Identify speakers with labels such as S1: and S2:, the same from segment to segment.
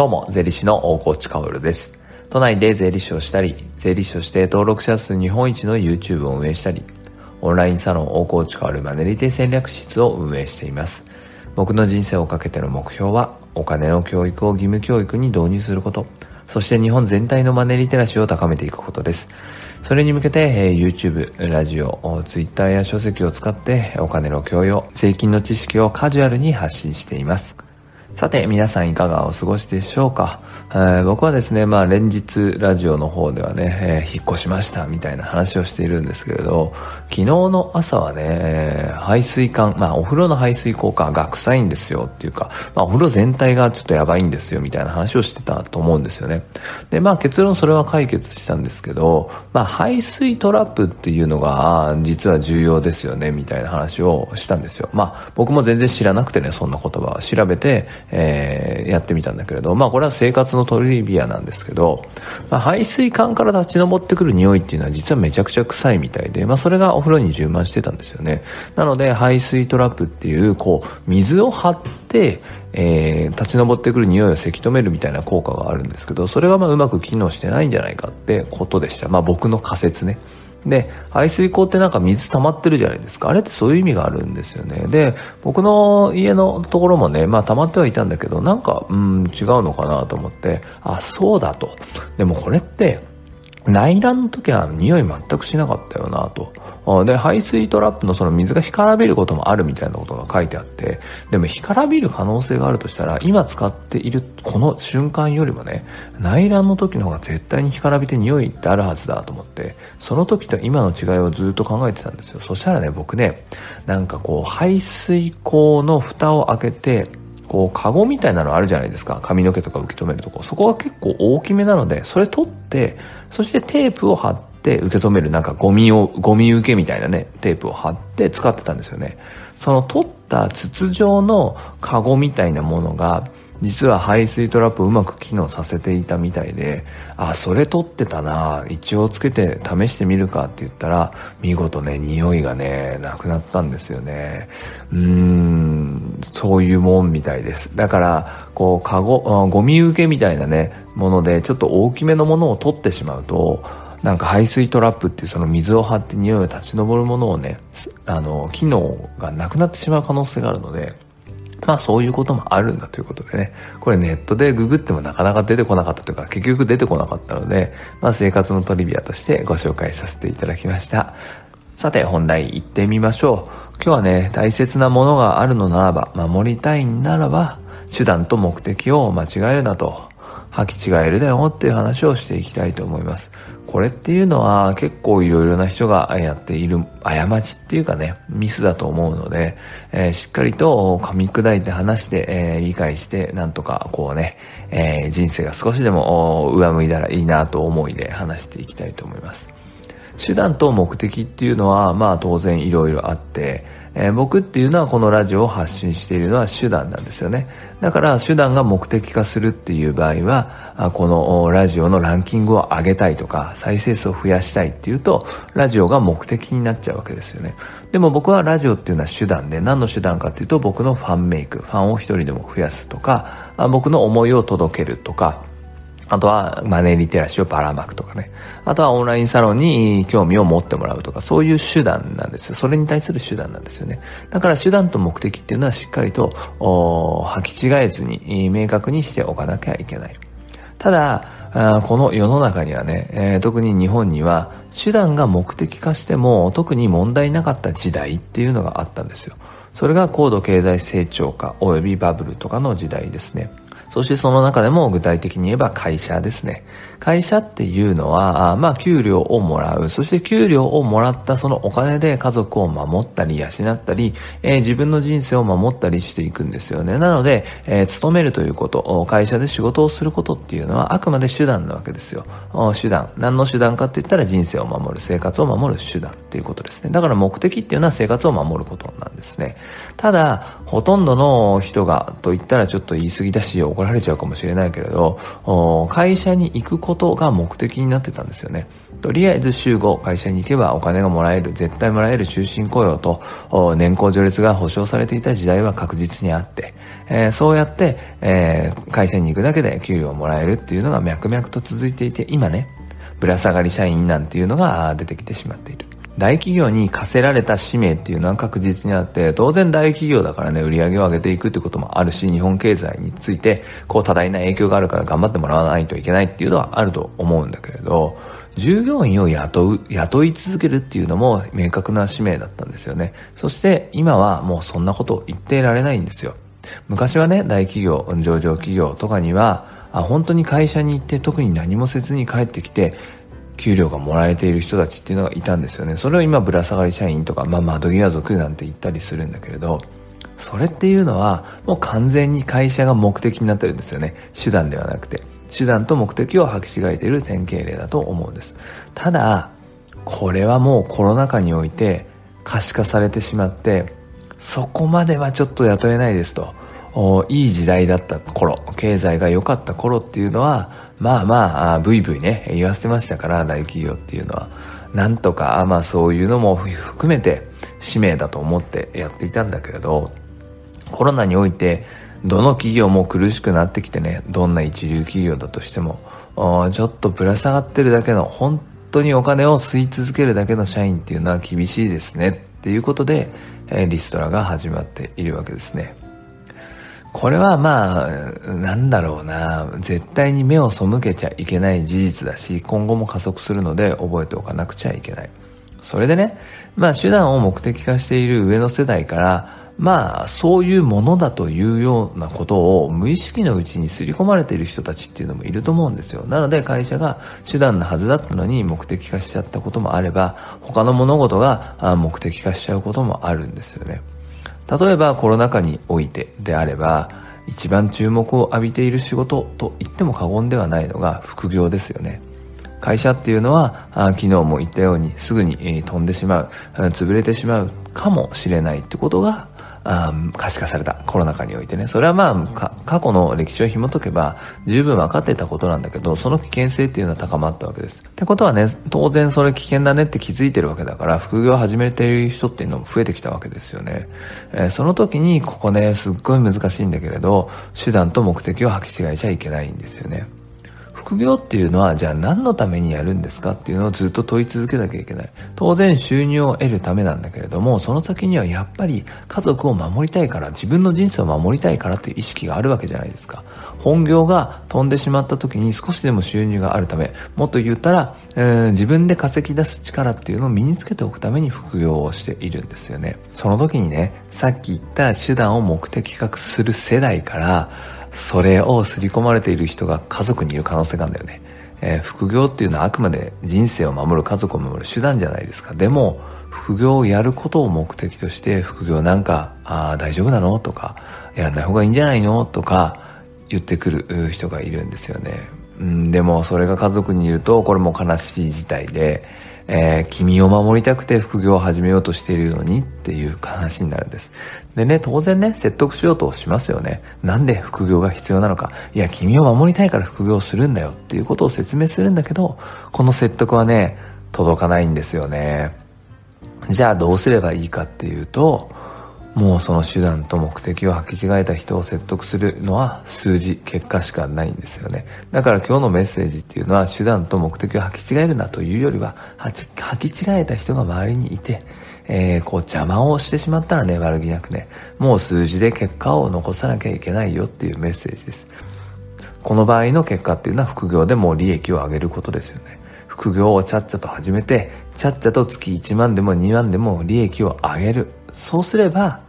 S1: どうも、税理士の大河内薫です。都内で税理士をしたり、税理士として登録者数日本一の YouTube を運営したり、オンラインサロン大河内薫マネリテ戦略室を運営しています。僕の人生をかけての目標は、お金の教育を義務教育に導入すること、そして日本全体のマネリテラシーを高めていくことです。それに向けて、え、YouTube、ラジオ、Twitter や書籍を使ってお金の教養、税金の知識をカジュアルに発信しています。さて、皆さんいかがお過ごしでしょうか、えー、僕はですね、まあ連日ラジオの方ではね、えー、引っ越しましたみたいな話をしているんですけれど、昨日の朝はね、排水管、まあお風呂の排水効果が臭いんですよっていうか、まあお風呂全体がちょっとやばいんですよみたいな話をしてたと思うんですよね。で、まあ結論それは解決したんですけど、まあ排水トラップっていうのが実は重要ですよねみたいな話をしたんですよ。まあ僕も全然知らなくてね、そんな言葉を調べて、えー、やってみたんだけれど、まあこれは生活のトリビアなんですけど、まあ、排水管から立ち上ってくる匂いっていうのは実はめちゃくちゃ臭いみたいで、まあそれがお風呂に充満してたんですよね。なので排水トラップっていう、こう、水を張って、えー、立ち上ってくる匂いをせき止めるみたいな効果があるんですけど、それはまあうまく機能してないんじゃないかってことでした。まあ僕の仮説ね。で、排水溝ってなんか水溜まってるじゃないですか。あれってそういう意味があるんですよね。で、僕の家のところもね、まあ溜まってはいたんだけど、なんか、うん、違うのかなと思って、あ、そうだと。でもこれって、内乱の時は匂い全くしなかったよなと。で、排水トラップのその水が干からびることもあるみたいなことが書いてあって、でも干からびる可能性があるとしたら、今使っているこの瞬間よりもね、内乱の時の方が絶対に干からびて匂いってあるはずだと思って、その時と今の違いをずっと考えてたんですよ。そしたらね、僕ね、なんかこう、排水口の蓋を開けて、こう、カゴみたいなのあるじゃないですか。髪の毛とか受け止めるとこ。そこが結構大きめなので、それ取って、そしてテープを貼って受け止めるなんかゴミを、ゴミ受けみたいなね、テープを貼って使ってたんですよね。その取った筒状のカゴみたいなものが、実は排水トラップをうまく機能させていたみたいで、あ、それ取ってたな一応つけて試してみるかって言ったら、見事ね、匂いがね、なくなったんですよね。うーん、そういうもんみたいです。だから、こう、カゴ、ゴミ受けみたいなね、もので、ちょっと大きめのものを取ってしまうと、なんか排水トラップっていうその水を張って匂いを立ち上るものをね、あの、機能がなくなってしまう可能性があるので、まあそういうこともあるんだということでね、これネットでググってもなかなか出てこなかったというか、結局出てこなかったので、まあ生活のトリビアとしてご紹介させていただきました。さて本題行ってみましょう。今日はね、大切なものがあるのならば、守りたいならば、手段と目的を間違えるなと、履き違えるだよっていう話をしていきたいと思います。これっていうのは結構いろいろな人がやっている過ちっていうかね、ミスだと思うので、えー、しっかりと噛み砕いて話して、えー、理解して、なんとかこうね、えー、人生が少しでも上向いたらいいなと思いで話していきたいと思います。手段と目的っていうのは、まあ当然いろいろあって、えー、僕っていうのはこのラジオを発信しているのは手段なんですよね。だから手段が目的化するっていう場合は、このラジオのランキングを上げたいとか、再生数を増やしたいっていうと、ラジオが目的になっちゃうわけですよね。でも僕はラジオっていうのは手段で、何の手段かっていうと僕のファンメイク、ファンを一人でも増やすとか、僕の思いを届けるとか、あとはマネーリテラシーをばらまくとかね。あとはオンラインサロンに興味を持ってもらうとか、そういう手段なんですよ。それに対する手段なんですよね。だから手段と目的っていうのはしっかりと、履き違えずに、明確にしておかなきゃいけない。ただ、この世の中にはね、特に日本には手段が目的化しても特に問題なかった時代っていうのがあったんですよ。それが高度経済成長化及びバブルとかの時代ですね。そしてその中でも具体的に言えば会社ですね。会社っていうのは、まあ給料をもらう。そして給料をもらったそのお金で家族を守ったり養ったり、えー、自分の人生を守ったりしていくんですよね。なので、えー、勤めるということ、会社で仕事をすることっていうのはあくまで手段なわけですよ。手段。何の手段かって言ったら人生を守る、生活を守る手段っていうことですね。だから目的っていうのは生活を守ることなんですね。ただ、ほとんどの人がと言ったらちょっと言い過ぎだし、怒られちゃうかもしれないけれど、会社に行くことことが目的になってたんですよね。とりあえず週5会社に行けばお金がもらえる、絶対もらえる終身雇用と年功序列が保障されていた時代は確実にあって、えー、そうやって、えー、会社に行くだけで給料をもらえるっていうのが脈々と続いていて、今ね、ぶら下がり社員なんていうのが出てきてしまっている。大企業に課せられた使命っていうのは確実にあって、当然大企業だからね、売り上げを上げていくってこともあるし、日本経済について、こう多大な影響があるから頑張ってもらわないといけないっていうのはあると思うんだけれど、従業員を雇う、雇い続けるっていうのも明確な使命だったんですよね。そして今はもうそんなこと言っていられないんですよ。昔はね、大企業、上場企業とかには、あ本当に会社に行って特に何もせずに帰ってきて給料がもらえている人たちっていうのがいたんですよね。それを今ぶら下がり社員とか、まあ、窓際族なんて言ったりするんだけれどそれっていうのはもう完全に会社が目的になってるんですよね。手段ではなくて。手段と目的を履き違えている典型例だと思うんです。ただこれはもうコロナ禍において可視化されてしまってそこまではちょっと雇えないですと。いい時代だった頃、経済が良かった頃っていうのは、まあまあ、ブイブイね、言わせてましたから、大企業っていうのは。なんとか、まあそういうのも含めて使命だと思ってやっていたんだけれど、コロナにおいて、どの企業も苦しくなってきてね、どんな一流企業だとしても、ちょっとぶら下がってるだけの、本当にお金を吸い続けるだけの社員っていうのは厳しいですねっていうことで、リストラが始まっているわけですね。これはまあ、なんだろうな、絶対に目を背けちゃいけない事実だし、今後も加速するので覚えておかなくちゃいけない。それでね、まあ手段を目的化している上の世代から、まあそういうものだというようなことを無意識のうちに刷り込まれている人たちっていうのもいると思うんですよ。なので会社が手段のはずだったのに目的化しちゃったこともあれば、他の物事が目的化しちゃうこともあるんですよね。例えばコロナ禍においてであれば一番注目を浴びている仕事と言っても過言ではないのが副業ですよね。会社っていうのは昨日も言ったようにすぐに飛んでしまう潰れてしまうかもしれないってことが可視化されたコロナ禍においてね。それはまあ過去の歴史を紐解けば十分分かっていたことなんだけどその危険性っていうのは高まったわけです。ってことはね当然それ危険だねって気づいてるわけだから副業を始めている人っていうのも増えてきたわけですよね、えー、その時にここねすっごい難しいんだけれど手段と目的を履き違えちゃいけないんですよね。副業っていうのはじゃあ何のためにやるんですかっていうのをずっと問い続けなきゃいけない。当然収入を得るためなんだけれども、その先にはやっぱり家族を守りたいから、自分の人生を守りたいからっていう意識があるわけじゃないですか。本業が飛んでしまった時に少しでも収入があるため、もっと言ったら、えー、自分で稼ぎ出す力っていうのを身につけておくために副業をしているんですよね。その時にね、さっき言った手段を目的化する世代から、それを刷り込まれている人が家族にいる可能性があるんだよね。えー、副業っていうのはあくまで人生を守る家族を守る手段じゃないですか。でも、副業をやることを目的として、副業なんか、あ、大丈夫なの？とか、やらない方がいいんじゃないの？とか、言ってくる人がいるんですよね。うん、でも、それが家族にいると、これも悲しい事態で、えー、君を守りたくて副業を始めようとしているのにっていう話になるんです。でね、当然ね、説得しようとしますよね。なんで副業が必要なのか。いや、君を守りたいから副業するんだよっていうことを説明するんだけど、この説得はね、届かないんですよね。じゃあどうすればいいかっていうと、もうその手段と目的を履き違えた人を説得するのは数字、結果しかないんですよね。だから今日のメッセージっていうのは手段と目的を履き違えるなというよりは、履き違えた人が周りにいて、えー、こう邪魔をしてしまったらね、悪気なくね、もう数字で結果を残さなきゃいけないよっていうメッセージです。この場合の結果っていうのは副業でも利益を上げることですよね。副業をちゃっちゃと始めて、ちゃっちゃと月1万でも2万でも利益を上げる。そうすれば、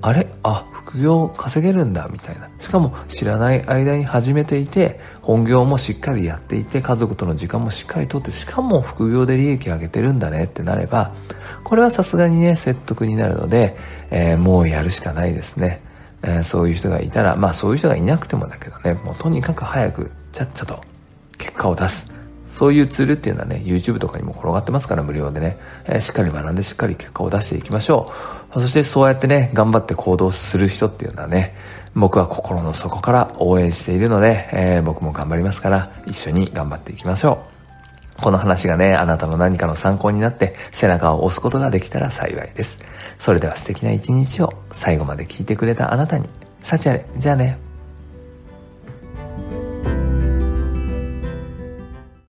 S1: あれ？あ、副業稼げるんだ、みたいな。しかも知らない間に始めていて、本業もしっかりやっていて、家族との時間もしっかりとって、しかも副業で利益上げてるんだねってなれば、これはさすがにね、説得になるので、えー、もうやるしかないですね。えー、そういう人がいたら、まあそういう人がいなくてもだけどね、もうとにかく早く、ちゃっちゃと結果を出す。そういうツールっていうのはね、YouTube とかにも転がってますから、無料でね、えー、しっかり学んでしっかり結果を出していきましょう。そしてそうやってね、頑張って行動する人っていうのはね、僕は心の底から応援しているので、えー、僕も頑張りますから、一緒に頑張っていきましょう。この話がね、あなたの何かの参考になって背中を押すことができたら幸いです。それでは素敵な一日を最後まで聞いてくれたあなたに、幸あれ。じゃあね。